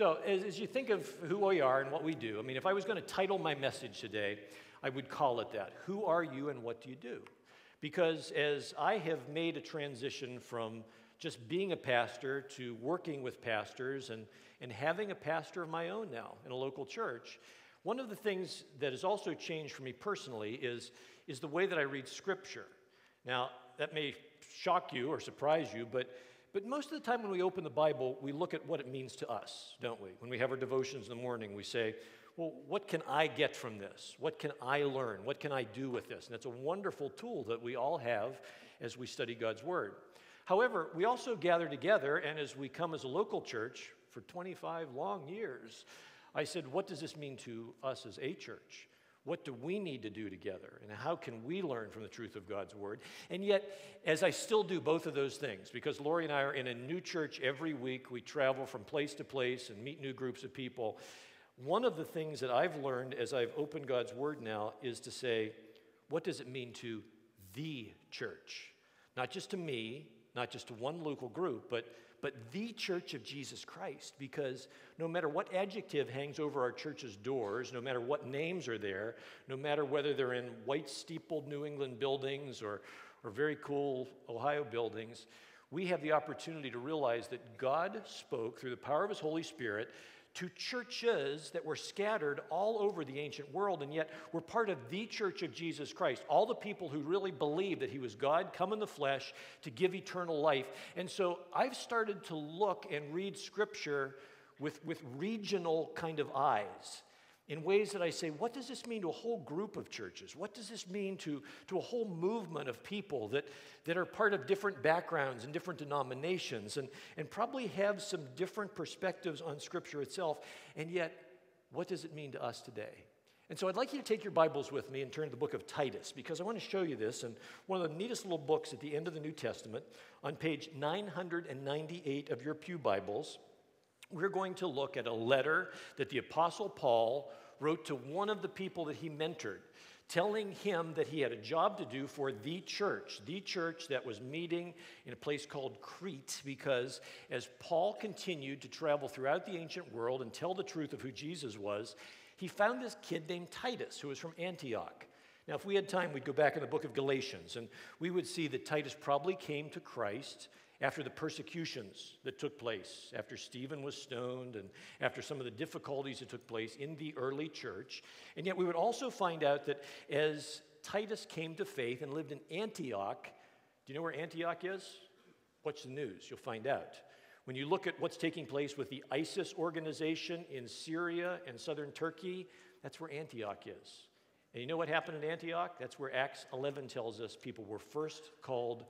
So, as, as, you think of who we are and what we do, I mean, if I was going to title my message today, I would call it that Who are you and what do you do? Because as I have made a transition from just being a pastor to working with pastors and, and having a pastor of my own now in a local church, one of the things that has also changed for me personally is, is the way that I read Scripture. Now, that may shock you or surprise you, but, but most of the time when we open the Bible, we look at what it means to us, don't we? When we have our devotions in the morning, we say, well, what can I get from this? What can I learn? What can I do with this? And it's a wonderful tool that we all have as we study God's Word. However, we also gather together, and as we come as a local church for 25 long years, I said, what does this mean to us as a church? What do we need to do together? And how can we learn from the truth of God's Word? And yet, as I still do both of those things, because Lori and I are in a new church every week, we travel from place to place and meet new groups of people. One of the things that I've learned as I've opened God's Word now is to say, what does it mean to the church? Not just to me, not just to one local group, but, but the church of Jesus Christ. Because no matter what adjective hangs over our church's doors, no matter what names are there, no matter whether they're in white steepled New England buildings or, or very cool Ohio buildings, we have the opportunity to realize that God spoke through the power of His Holy Spirit to churches that were scattered all over the ancient world, and yet we're part of the church of Jesus Christ. All the people who really believed that He was God come in the flesh to give eternal life. And so I've started to look and read Scripture with, with regional kind of eyes in ways that I say, what does this mean to a whole group of churches? What does this mean to, to a whole movement of people that, that are part of different backgrounds and different denominations and, and probably have some different perspectives on Scripture itself? And yet, what does it mean to us today? And so I'd like you to take your Bibles with me and turn to the book of Titus because I want to show you this. And one of the neatest little books at the end of the New Testament, on page 998 of your Pew Bibles, we're going to look at a letter that the Apostle Paul wrote to one of the people that he mentored, telling him that he had a job to do for the church, the church that was meeting in a place called Crete, because as Paul continued to travel throughout the ancient world and tell the truth of who Jesus was, he found this kid named Titus who was from Antioch. Now, if we had time, we'd go back in the book of Galatians and we would see that Titus probably came to Christ after the persecutions that took place, after Stephen was stoned, and after some of the difficulties that took place in the early church. And yet, we would also find out that as Titus came to faith and lived in Antioch, do you know where Antioch is? Watch the news, you'll find out. When you look at what's taking place with the ISIS organization in Syria and southern Turkey, that's where Antioch is. And you know what happened in Antioch? That's where Acts 11 tells us people were first called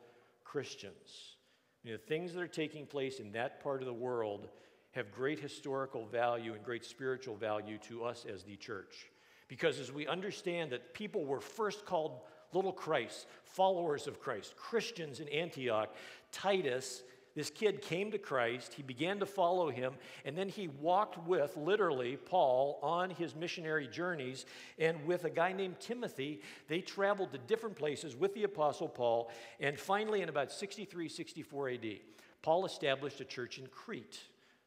Christians. You know, things that are taking place in that part of the world have great historical value and great spiritual value to us as the church. Because as we understand that people were first called little Christ, followers of Christ, Christians in Antioch, Titus this kid came to Christ, he began to follow him, and then he walked with, literally, Paul on his missionary journeys. And with a guy named Timothy, they traveled to different places with the Apostle Paul. And finally, in about 63, 64 AD, Paul established a church in Crete,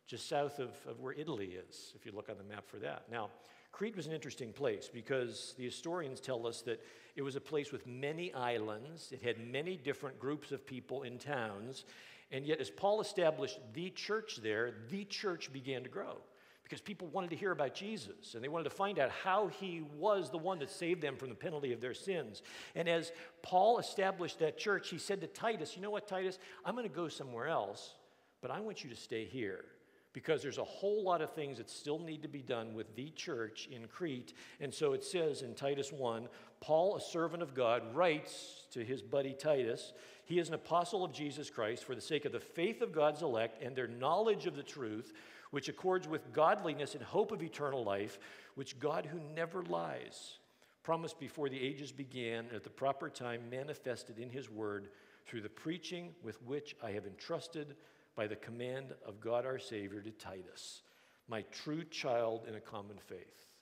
just south of, of where Italy is, if you look on the map for that. Now, Crete was an interesting place because the historians tell us that it was a place with many islands. It had many different groups of people in towns. And yet, as Paul established the church there, the church began to grow because people wanted to hear about Jesus and they wanted to find out how he was the one that saved them from the penalty of their sins. And as Paul established that church, he said to Titus, You know what, Titus? I'm going to go somewhere else, but I want you to stay here because there's a whole lot of things that still need to be done with the church in Crete. And so it says in Titus 1 Paul, a servant of God, writes to his buddy Titus he is an apostle of Jesus Christ for the sake of the faith of God's elect and their knowledge of the truth, which accords with godliness and hope of eternal life, which God, who never lies, promised before the ages began and at the proper time manifested in his word through the preaching with which I have entrusted by the command of God our Savior to Titus, my true child in a common faith.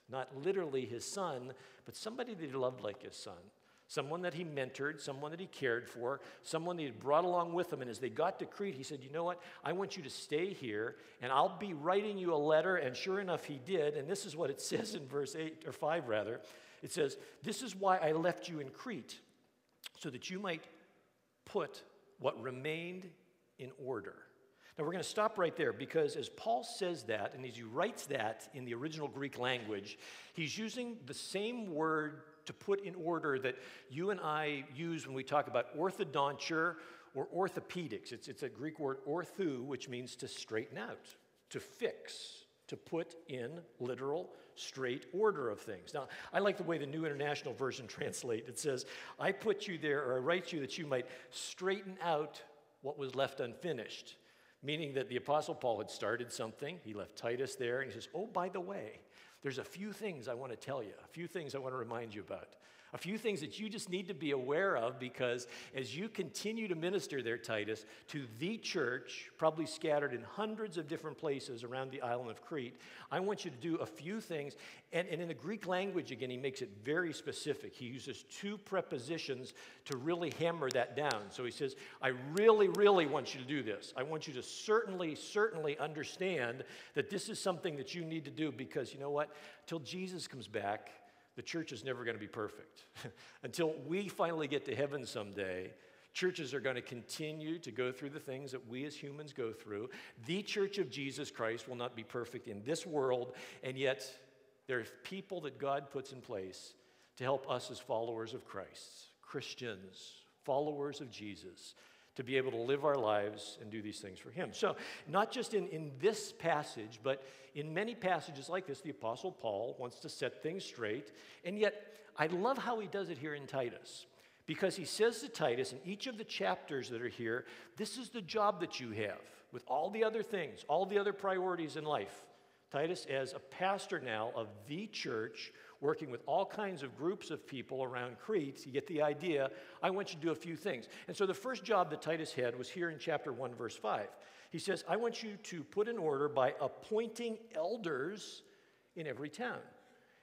Not literally his son, but somebody that he loved like his son someone that he mentored, someone that he cared for, someone that he brought along with him. And as they got to Crete, he said, You know what? I want you to stay here, and I'll be writing you a letter. And sure enough, he did. And this is what it says in verse 8 or 5, rather. It says, This is why I left you in Crete, so that you might put what remained in order. Now, we're going to stop right there because as Paul says that, and as he writes that in the original Greek language, he's using the same word to put in order that you and I use when we talk about orthodonture or orthopedics. It's, it's a Greek word ortho, which means to straighten out, to fix, to put in literal straight order of things. Now, I like the way the New International Version translates. It says, I put you there, or I write you that you might straighten out what was left unfinished. Meaning that the Apostle Paul had started something, he left Titus there, and he says, Oh, by the way, there's a few things I want to tell you, a few things I want to remind you about. A few things that you just need to be aware of because as you continue to minister there, Titus, to the church, probably scattered in hundreds of different places around the island of Crete, I want you to do a few things. And, and in the Greek language, again, he makes it very specific. He uses two prepositions to really hammer that down. So he says, I really, really want you to do this. I want you to certainly, certainly understand that this is something that you need to do because you know what? Till Jesus comes back, the church is never going to be perfect. Until we finally get to heaven someday, churches are going to continue to go through the things that we as humans go through. The church of Jesus Christ will not be perfect in this world, and yet there are people that God puts in place to help us as followers of Christ, Christians, followers of Jesus, to be able to live our lives and do these things for Him. So, not just in, in this passage, but in many passages like this, the Apostle Paul wants to set things straight. And yet, I love how he does it here in Titus. Because he says to Titus in each of the chapters that are here, this is the job that you have with all the other things, all the other priorities in life. Titus, as a pastor now of the church, working with all kinds of groups of people around Crete. You get the idea. I want you to do a few things. And so the first job that Titus had was here in chapter 1, verse 5. He says, I want you to put in order by appointing elders in every town.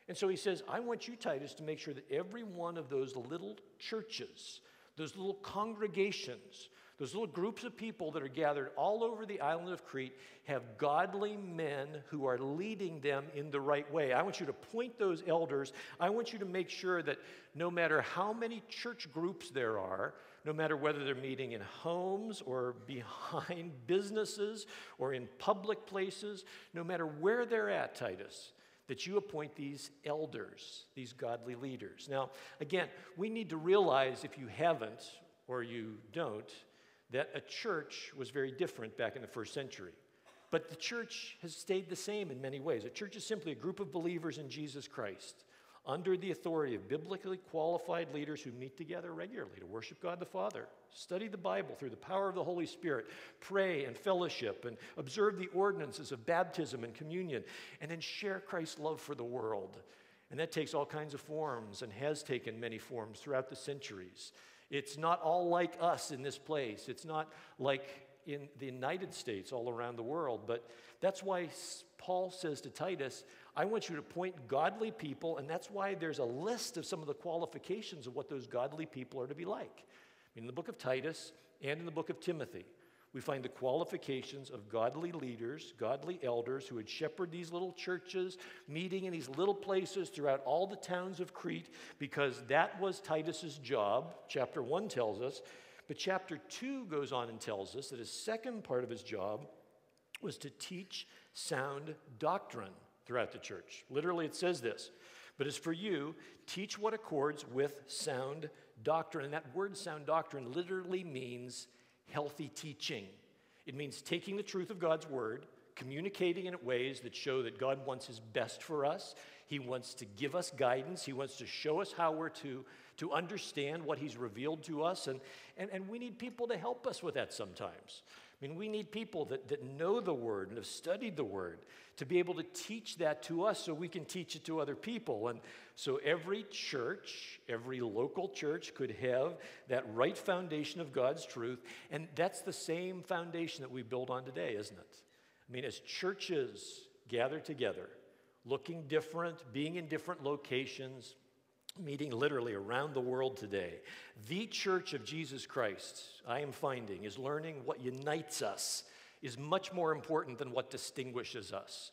And so he says, I want you, Titus, to make sure that every one of those little churches, those little congregations, those little groups of people that are gathered all over the island of Crete have godly men who are leading them in the right way. I want you to point those elders. I want you to make sure that no matter how many church groups there are, no matter whether they're meeting in homes or behind businesses or in public places, no matter where they're at, Titus, that you appoint these elders, these godly leaders. Now, again, we need to realize if you haven't or you don't, that a church was very different back in the first century. But the church has stayed the same in many ways. A church is simply a group of believers in Jesus Christ under the authority of biblically qualified leaders who meet together regularly to worship God the Father, study the Bible through the power of the Holy Spirit, pray and fellowship, and observe the ordinances of baptism and communion, and then share Christ's love for the world. And that takes all kinds of forms and has taken many forms throughout the centuries. It's not all like us in this place. It's not like in the United States all around the world. But that's why Paul says to Titus, I want you to point godly people, and that's why there's a list of some of the qualifications of what those godly people are to be like. I mean, in the book of Titus and in the book of Timothy, we find the qualifications of godly leaders, godly elders who would shepherd these little churches, meeting in these little places throughout all the towns of Crete, because that was Titus's job, chapter 1 tells us. But chapter 2 goes on and tells us that his second part of his job was to teach sound doctrine throughout the church. Literally, it says this. But as for you, teach what accords with sound doctrine. And that word sound doctrine literally means healthy teaching. It means taking the truth of God's word, communicating in ways that show that God wants his best for us. He wants to give us guidance. He wants to show us how we're to, to understand what he's revealed to us. And, and, and we need people to help us with that sometimes. I mean, we need people that, that know the word and have studied the word to be able to teach that to us so we can teach it to other people. And so every church, every local church could have that right foundation of God's truth. And that's the same foundation that we build on today, isn't it? I mean, as churches gather together, looking different, being in different locations, meeting literally around the world today. The church of Jesus Christ, I am finding, is learning what unites us is much more important than what distinguishes us.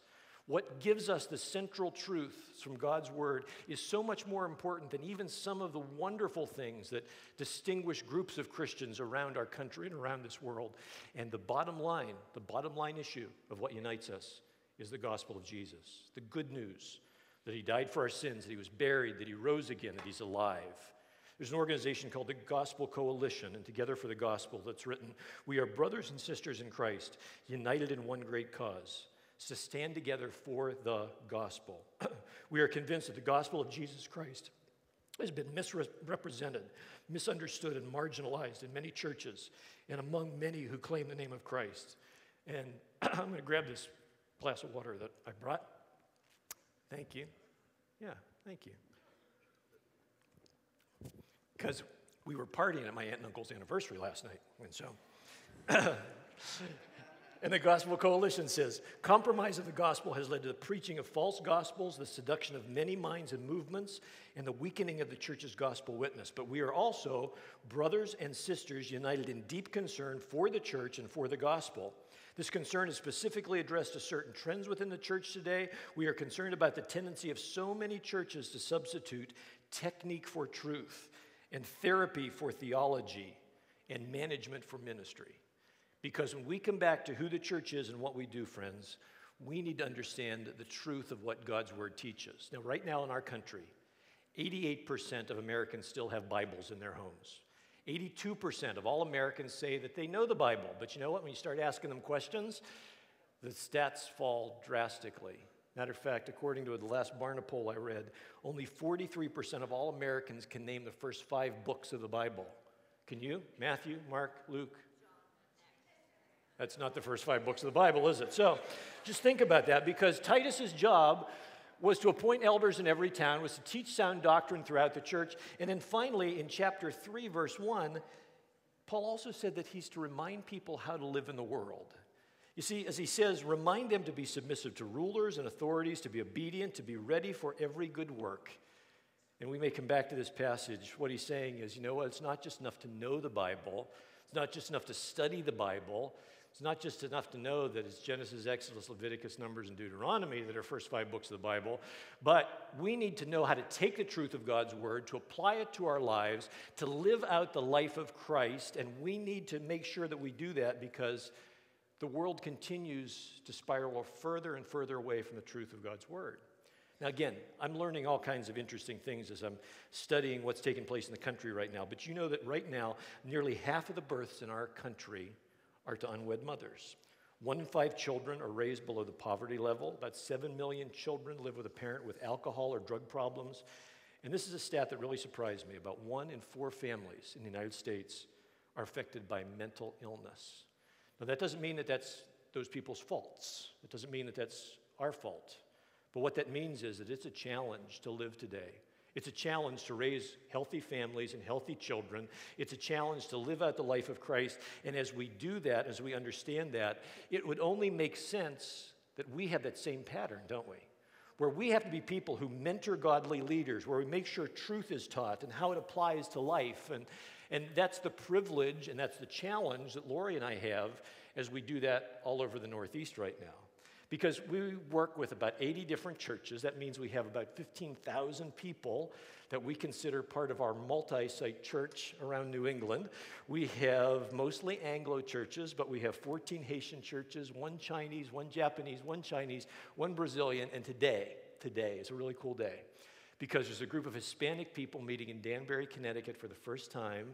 What gives us the central truths from God's Word is so much more important than even some of the wonderful things that distinguish groups of Christians around our country and around this world. And the bottom line, the bottom line issue of what unites us is the gospel of Jesus, the good news that He died for our sins, that He was buried, that He rose again, that He's alive. There's an organization called the Gospel Coalition, and Together for the Gospel that's written We are brothers and sisters in Christ, united in one great cause to stand together for the gospel. we are convinced that the gospel of Jesus Christ has been misrepresented, misunderstood, and marginalized in many churches and among many who claim the name of Christ. And I'm going to grab this glass of water that I brought. Thank you. Yeah, thank you. Because we were partying at my aunt and uncle's anniversary last night. And so And the Gospel Coalition says compromise of the gospel has led to the preaching of false gospels, the seduction of many minds and movements, and the weakening of the church's gospel witness. But we are also brothers and sisters united in deep concern for the church and for the gospel. This concern is specifically addressed to certain trends within the church today. We are concerned about the tendency of so many churches to substitute technique for truth and therapy for theology and management for ministry. Because when we come back to who the church is and what we do, friends, we need to understand the truth of what God's word teaches. Now, right now in our country, 88% of Americans still have Bibles in their homes. 82% of all Americans say that they know the Bible. But you know what? When you start asking them questions, the stats fall drastically. Matter of fact, according to the last Barna poll I read, only 43% of all Americans can name the first five books of the Bible. Can you? Matthew, Mark, Luke, that's not the first five books of the Bible, is it? So just think about that because Titus's job was to appoint elders in every town, was to teach sound doctrine throughout the church. And then finally, in chapter 3, verse 1, Paul also said that he's to remind people how to live in the world. You see, as he says, remind them to be submissive to rulers and authorities, to be obedient, to be ready for every good work. And we may come back to this passage. What he's saying is, you know what? It's not just enough to know the Bible, it's not just enough to study the Bible. It's not just enough to know that it's Genesis, Exodus, Leviticus, Numbers, and Deuteronomy that are first five books of the Bible, but we need to know how to take the truth of God's word, to apply it to our lives, to live out the life of Christ, and we need to make sure that we do that because the world continues to spiral further and further away from the truth of God's word. Now, again, I'm learning all kinds of interesting things as I'm studying what's taking place in the country right now. But you know that right now, nearly half of the births in our country are to unwed mothers. One in five children are raised below the poverty level. About 7 million children live with a parent with alcohol or drug problems. And this is a stat that really surprised me. About one in four families in the United States are affected by mental illness. Now, that doesn't mean that that's those people's faults. It doesn't mean that that's our fault. But what that means is that it's a challenge to live today it's a challenge to raise healthy families and healthy children. It's a challenge to live out the life of Christ. And as we do that, as we understand that, it would only make sense that we have that same pattern, don't we? Where we have to be people who mentor godly leaders, where we make sure truth is taught and how it applies to life. And, and that's the privilege and that's the challenge that Lori and I have as we do that all over the Northeast right now. Because we work with about 80 different churches. That means we have about 15,000 people that we consider part of our multi site church around New England. We have mostly Anglo churches, but we have 14 Haitian churches, one Chinese, one Japanese, one Chinese, one Brazilian, and today, today is a really cool day because there's a group of Hispanic people meeting in Danbury, Connecticut for the first time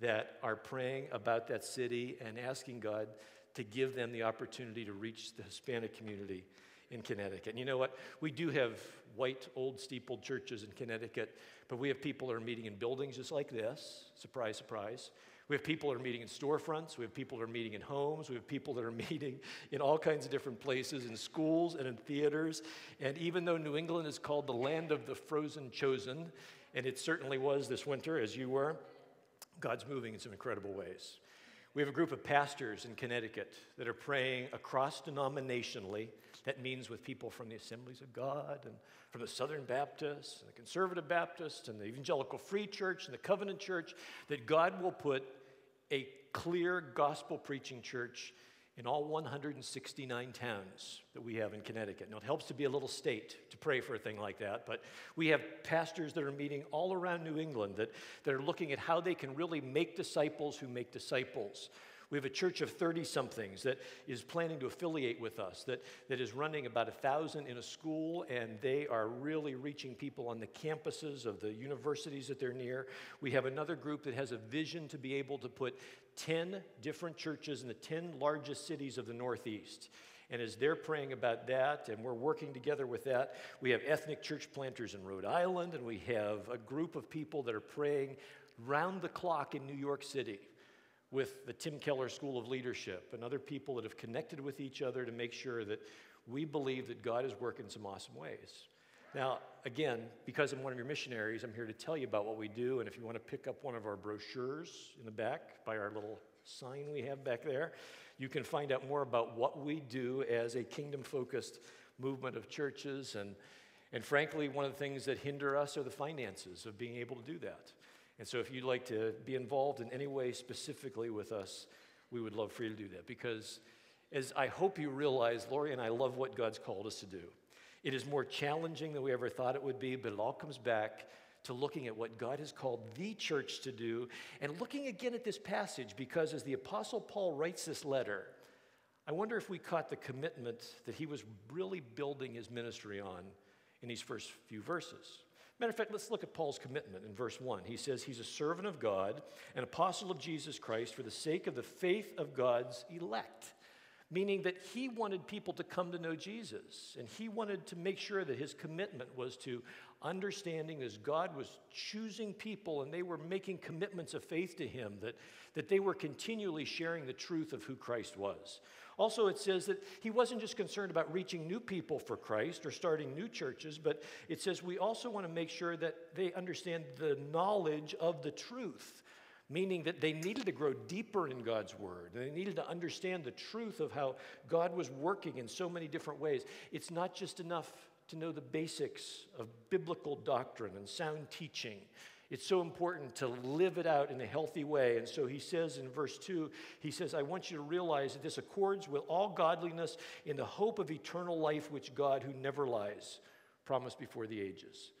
that are praying about that city and asking God to give them the opportunity to reach the Hispanic community in Connecticut. And you know what? We do have white, old, steepled churches in Connecticut, but we have people that are meeting in buildings just like this. Surprise, surprise. We have people that are meeting in storefronts. We have people that are meeting in homes. We have people that are meeting in all kinds of different places, in schools and in theaters. And even though New England is called the land of the frozen chosen, and it certainly was this winter, as you were, God's moving in some incredible ways. We have a group of pastors in Connecticut that are praying across denominationally. That means with people from the Assemblies of God and from the Southern Baptists and the Conservative Baptists and the Evangelical Free Church and the Covenant Church, that God will put a clear gospel preaching church in all 169 towns that we have in Connecticut. Now, it helps to be a little state to pray for a thing like that, but we have pastors that are meeting all around New England that, that are looking at how they can really make disciples who make disciples. We have a church of 30 somethings that is planning to affiliate with us, that, that is running about a thousand in a school, and they are really reaching people on the campuses of the universities that they're near. We have another group that has a vision to be able to put 10 different churches in the 10 largest cities of the Northeast. And as they're praying about that, and we're working together with that, we have ethnic church planters in Rhode Island, and we have a group of people that are praying round the clock in New York City with the Tim Keller School of Leadership and other people that have connected with each other to make sure that we believe that God is working some awesome ways. Now, again, because I'm one of your missionaries, I'm here to tell you about what we do. And if you want to pick up one of our brochures in the back by our little sign we have back there, you can find out more about what we do as a kingdom focused movement of churches. And, and frankly, one of the things that hinder us are the finances of being able to do that. And so, if you'd like to be involved in any way specifically with us, we would love for you to do that. Because, as I hope you realize, Lori and I love what God's called us to do. It is more challenging than we ever thought it would be, but it all comes back to looking at what God has called the church to do and looking again at this passage because as the Apostle Paul writes this letter, I wonder if we caught the commitment that he was really building his ministry on in these first few verses. Matter of fact, let's look at Paul's commitment in verse 1. He says he's a servant of God, an apostle of Jesus Christ for the sake of the faith of God's elect meaning that he wanted people to come to know Jesus. And he wanted to make sure that his commitment was to understanding as God was choosing people and they were making commitments of faith to him, that, that they were continually sharing the truth of who Christ was. Also, it says that he wasn't just concerned about reaching new people for Christ or starting new churches, but it says we also want to make sure that they understand the knowledge of the truth meaning that they needed to grow deeper in God's Word. They needed to understand the truth of how God was working in so many different ways. It's not just enough to know the basics of biblical doctrine and sound teaching. It's so important to live it out in a healthy way. And so he says in verse 2, he says, I want you to realize that this accords with all godliness in the hope of eternal life, which God, who never lies, promised before the ages.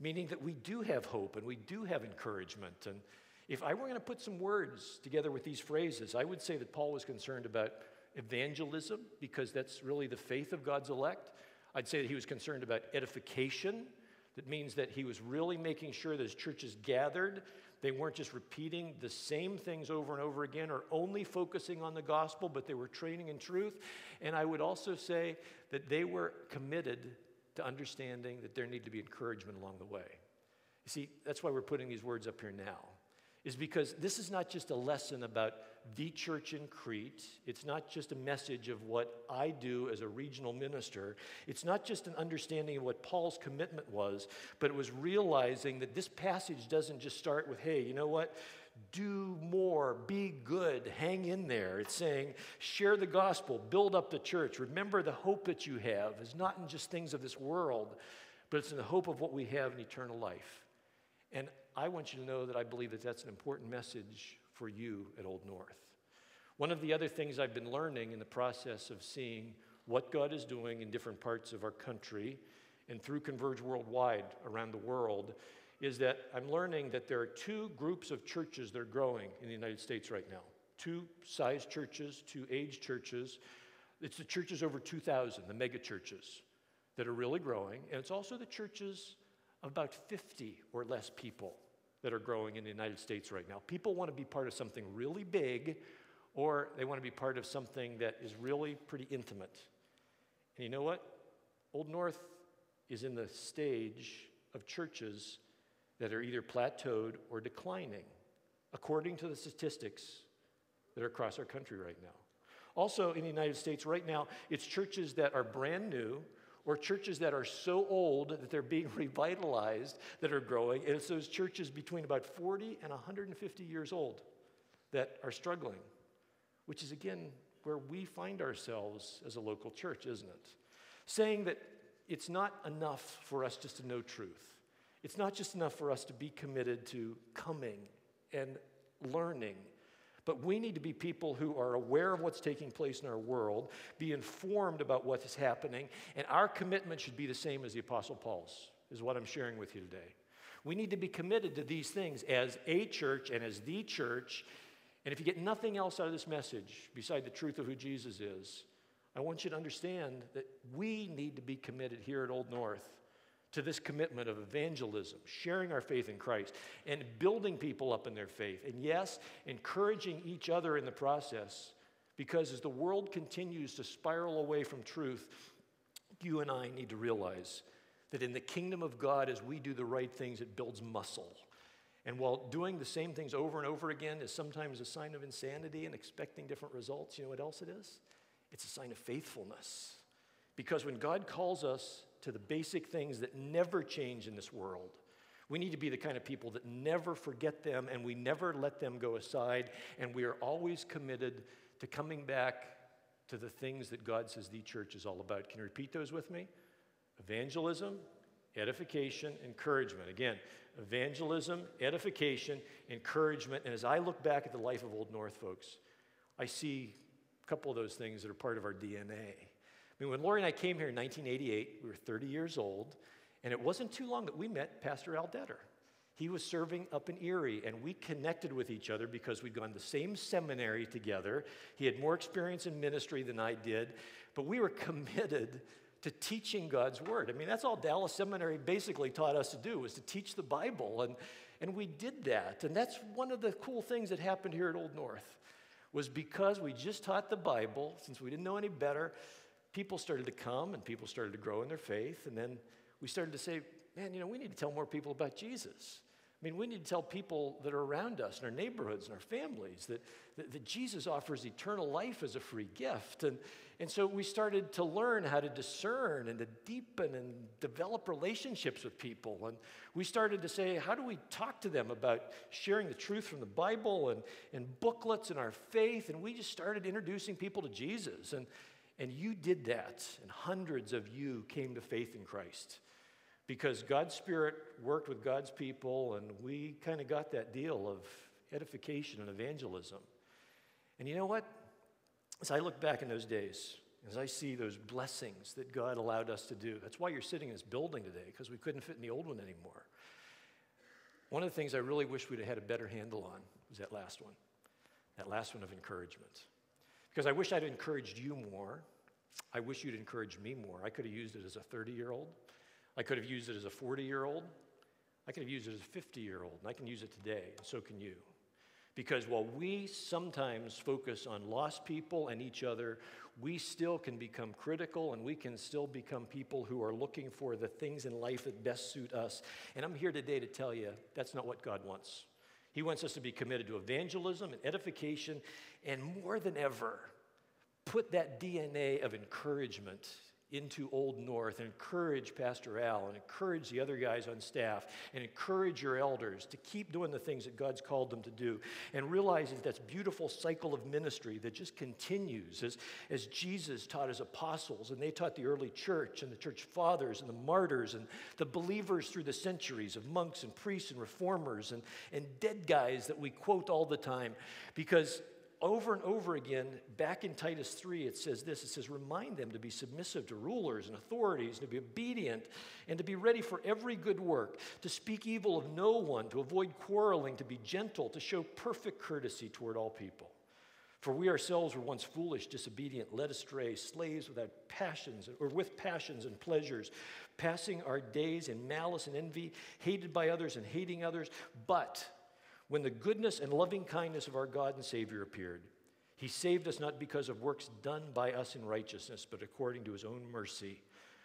Meaning that we do have hope and we do have encouragement. And if I were going to put some words together with these phrases, I would say that Paul was concerned about evangelism because that's really the faith of God's elect. I'd say that he was concerned about edification. That means that he was really making sure that his churches gathered. They weren't just repeating the same things over and over again or only focusing on the gospel, but they were training in truth. And I would also say that they were committed to understanding that there needed to be encouragement along the way. You see, that's why we're putting these words up here now is because this is not just a lesson about the church in Crete. It's not just a message of what I do as a regional minister. It's not just an understanding of what Paul's commitment was, but it was realizing that this passage doesn't just start with, hey, you know what? Do more, be good, hang in there. It's saying, share the gospel, build up the church. Remember the hope that you have is not in just things of this world, but it's in the hope of what we have in eternal life. And I want you to know that I believe that that's an important message for you at Old North. One of the other things I've been learning in the process of seeing what God is doing in different parts of our country and through Converge Worldwide around the world is that I'm learning that there are two groups of churches that are growing in the United States right now two size churches, two age churches. It's the churches over 2,000, the mega churches, that are really growing. And it's also the churches of about 50 or less people that are growing in the United States right now. People want to be part of something really big, or they want to be part of something that is really pretty intimate. And you know what? Old North is in the stage of churches that are either plateaued or declining, according to the statistics that are across our country right now. Also, in the United States right now, it's churches that are brand new or churches that are so old that they're being revitalized that are growing. And it's those churches between about 40 and 150 years old that are struggling, which is again where we find ourselves as a local church, isn't it? saying that it's not enough for us just to know truth. It's not just enough for us to be committed to coming and learning, but we need to be people who are aware of what's taking place in our world, be informed about what is happening, and our commitment should be the same as the Apostle Paul's, is what I'm sharing with you today. We need to be committed to these things as a church and as the church. And if you get nothing else out of this message beside the truth of who Jesus is, I want you to understand that we need to be committed here at Old North to this commitment of evangelism, sharing our faith in Christ, and building people up in their faith. And yes, encouraging each other in the process, because as the world continues to spiral away from truth, you and I need to realize that in the kingdom of God, as we do the right things, it builds muscle. And while doing the same things over and over again is sometimes a sign of insanity and expecting different results, you know what else it is? It's a sign of faithfulness. Because when God calls us to the basic things that never change in this world, we need to be the kind of people that never forget them and we never let them go aside, and we are always committed to coming back to the things that God says the church is all about. Can you repeat those with me? Evangelism, edification, encouragement. Again, evangelism, edification, encouragement. And as I look back at the life of Old North folks, I see a couple of those things that are part of our DNA. I mean, when Lori and I came here in 1988, we were 30 years old, and it wasn't too long that we met Pastor Al Detter. He was serving up in Erie, and we connected with each other because we'd gone the same seminary together. He had more experience in ministry than I did, but we were committed to teaching God's word. I mean, that's all Dallas Seminary basically taught us to do was to teach the Bible, and, and we did that. And that's one of the cool things that happened here at Old North was because we just taught the Bible, since we didn't know any better, people started to come and people started to grow in their faith. And then we started to say, man, you know, we need to tell more people about Jesus. I mean, we need to tell people that are around us in our neighborhoods and our families that, that, that, Jesus offers eternal life as a free gift. And, and so we started to learn how to discern and to deepen and develop relationships with people. And we started to say, how do we talk to them about sharing the truth from the Bible and, and booklets and our faith? And we just started introducing people to Jesus. And, and you did that, and hundreds of you came to faith in Christ because God's Spirit worked with God's people, and we kind of got that deal of edification and evangelism. And you know what? As I look back in those days, as I see those blessings that God allowed us to do, that's why you're sitting in this building today, because we couldn't fit in the old one anymore. One of the things I really wish we'd have had a better handle on was that last one, that last one of encouragement. Because I wish I'd encouraged you more. I wish you'd encouraged me more. I could have used it as a 30 year old. I could have used it as a 40 year old. I could have used it as a 50 year old, and I can use it today, and so can you. Because while we sometimes focus on lost people and each other, we still can become critical and we can still become people who are looking for the things in life that best suit us. And I'm here today to tell you that's not what God wants. He wants us to be committed to evangelism and edification, and more than ever, put that DNA of encouragement into Old North and encourage Pastor Al and encourage the other guys on staff and encourage your elders to keep doing the things that God's called them to do. And realize that that's beautiful cycle of ministry that just continues as, as Jesus taught his apostles and they taught the early church and the church fathers and the martyrs and the believers through the centuries of monks and priests and reformers and, and dead guys that we quote all the time. Because over and over again, back in Titus 3, it says this it says, Remind them to be submissive to rulers and authorities, and to be obedient, and to be ready for every good work, to speak evil of no one, to avoid quarreling, to be gentle, to show perfect courtesy toward all people. For we ourselves were once foolish, disobedient, led astray, slaves without passions, or with passions and pleasures, passing our days in malice and envy, hated by others and hating others. But when the goodness and loving kindness of our God and Savior appeared, he saved us not because of works done by us in righteousness, but according to his own mercy,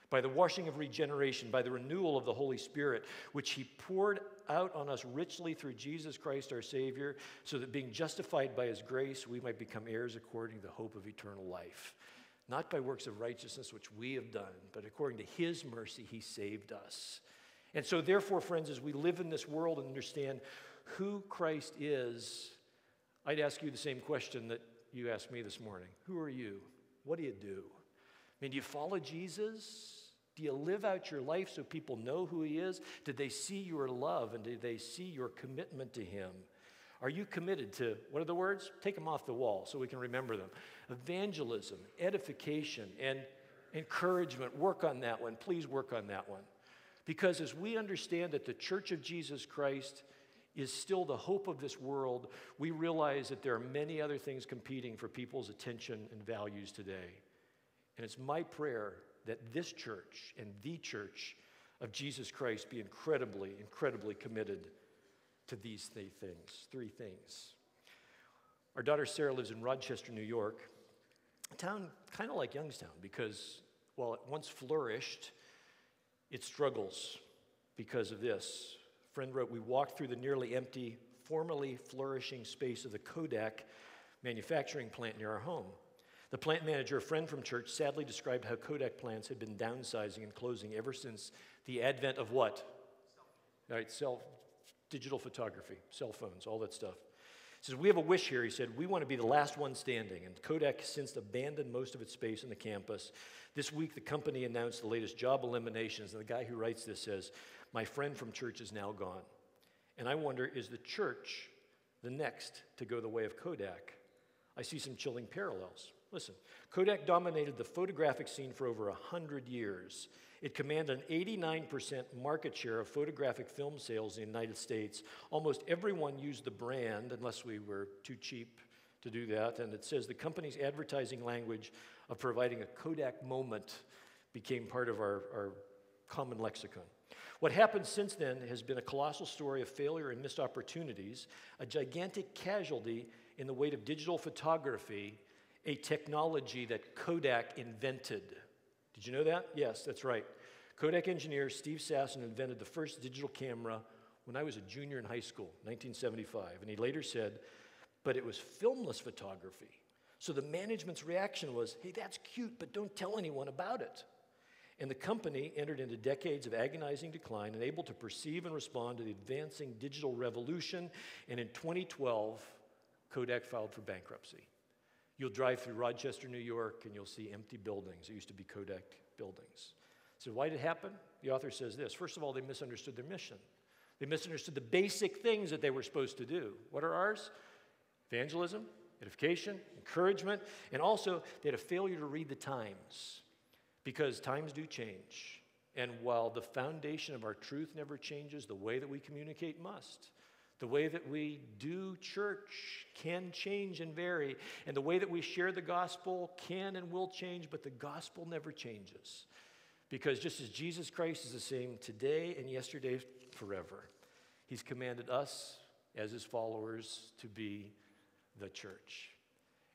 by the washing of regeneration, by the renewal of the Holy Spirit, which he poured out on us richly through Jesus Christ our Savior, so that being justified by his grace, we might become heirs according to the hope of eternal life. Not by works of righteousness which we have done, but according to his mercy, he saved us. And so, therefore, friends, as we live in this world and understand who Christ is, I'd ask you the same question that you asked me this morning Who are you? What do you do? I mean, do you follow Jesus? Do you live out your life so people know who He is? Did they see your love and did they see your commitment to Him? Are you committed to, what are the words? Take them off the wall so we can remember them. Evangelism, edification, and encouragement. Work on that one. Please work on that one. Because as we understand that the Church of Jesus Christ is still the hope of this world, we realize that there are many other things competing for people's attention and values today. And it's my prayer that this church and the church of Jesus Christ be incredibly, incredibly committed to these three things. Three things. Our daughter Sarah lives in Rochester, New York, a town kind of like Youngstown because while it once flourished, it struggles because of this. Friend wrote, We walked through the nearly empty, formerly flourishing space of the Kodak manufacturing plant near our home. The plant manager, a friend from church, sadly described how Kodak plants had been downsizing and closing ever since the advent of what? All right, cell, digital photography, cell phones, all that stuff. He says, We have a wish here. He said, We want to be the last one standing. And Kodak since abandoned most of its space in the campus. This week, the company announced the latest job eliminations. And the guy who writes this says, My friend from church is now gone. And I wonder, is the church the next to go the way of Kodak? I see some chilling parallels. Listen, Kodak dominated the photographic scene for over 100 years. It commanded an 89% market share of photographic film sales in the United States. Almost everyone used the brand, unless we were too cheap to do that. And it says the company's advertising language of providing a Kodak moment became part of our, our common lexicon. What happened since then has been a colossal story of failure and missed opportunities, a gigantic casualty in the weight of digital photography a technology that Kodak invented. Did you know that? Yes, that's right. Kodak engineer Steve Sasson invented the first digital camera when I was a junior in high school, 1975. And he later said, but it was filmless photography. So the management's reaction was, hey, that's cute, but don't tell anyone about it. And the company entered into decades of agonizing decline, unable to perceive and respond to the advancing digital revolution. And in 2012, Kodak filed for bankruptcy. You'll drive through Rochester, New York, and you'll see empty buildings. It used to be Kodak buildings. So, why did it happen? The author says this First of all, they misunderstood their mission. They misunderstood the basic things that they were supposed to do. What are ours? Evangelism, edification, encouragement, and also they had a failure to read the times because times do change. And while the foundation of our truth never changes, the way that we communicate must. The way that we do church can change and vary, and the way that we share the gospel can and will change, but the gospel never changes. Because just as Jesus Christ is the same today and yesterday, forever, He's commanded us as His followers to be the church.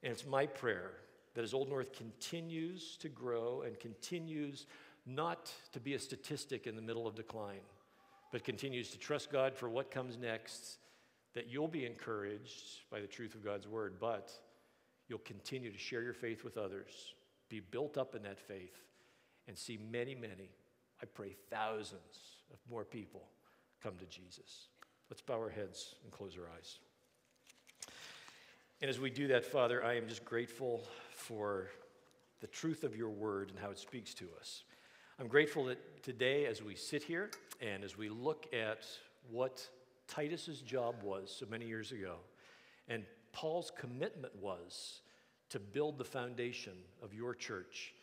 And it's my prayer that as Old North continues to grow and continues not to be a statistic in the middle of decline, but continues to trust God for what comes next, that you'll be encouraged by the truth of God's word, but you'll continue to share your faith with others, be built up in that faith, and see many, many, I pray thousands of more people come to Jesus. Let's bow our heads and close our eyes. And as we do that, Father, I am just grateful for the truth of your word and how it speaks to us. I'm grateful that today, as we sit here and as we look at what Titus's job was so many years ago, and Paul's commitment was to build the foundation of your church,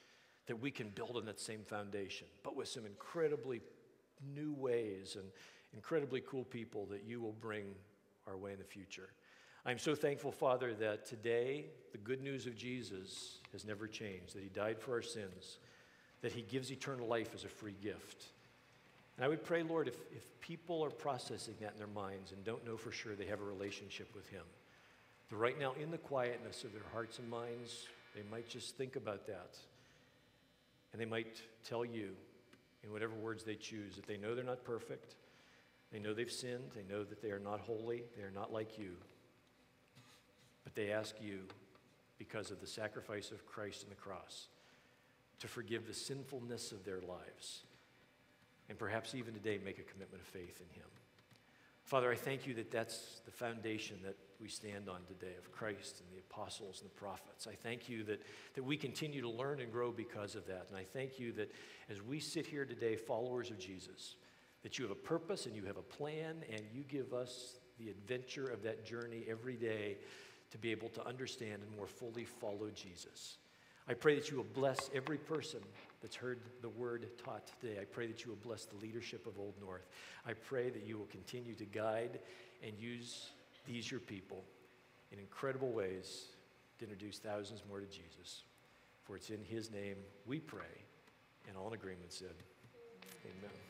that we can build on that same foundation, but with some incredibly new ways and incredibly cool people that you will bring our way in the future. I'm so thankful, Father, that today the good news of Jesus has never changed, that He died for our sins that He gives eternal life as a free gift. And I would pray, Lord, if, if people are processing that in their minds and don't know for sure they have a relationship with Him, that right now, in the quietness of their hearts and minds, they might just think about that. And they might tell you, in whatever words they choose, that they know they're not perfect. They know they've sinned. They know that they are not holy. They are not like you. But they ask you, because of the sacrifice of Christ on the cross, to forgive the sinfulness of their lives, and perhaps even today make a commitment of faith in Him. Father, I thank you that that's the foundation that we stand on today of Christ and the apostles and the prophets. I thank you that, that we continue to learn and grow because of that. And I thank you that as we sit here today, followers of Jesus, that you have a purpose and you have a plan and you give us the adventure of that journey every day to be able to understand and more fully follow Jesus. I pray that you will bless every person that's heard the word taught today. I pray that you will bless the leadership of Old North. I pray that you will continue to guide and use these, your people, in incredible ways to introduce thousands more to Jesus. For it's in his name we pray, and all in agreement said, Amen.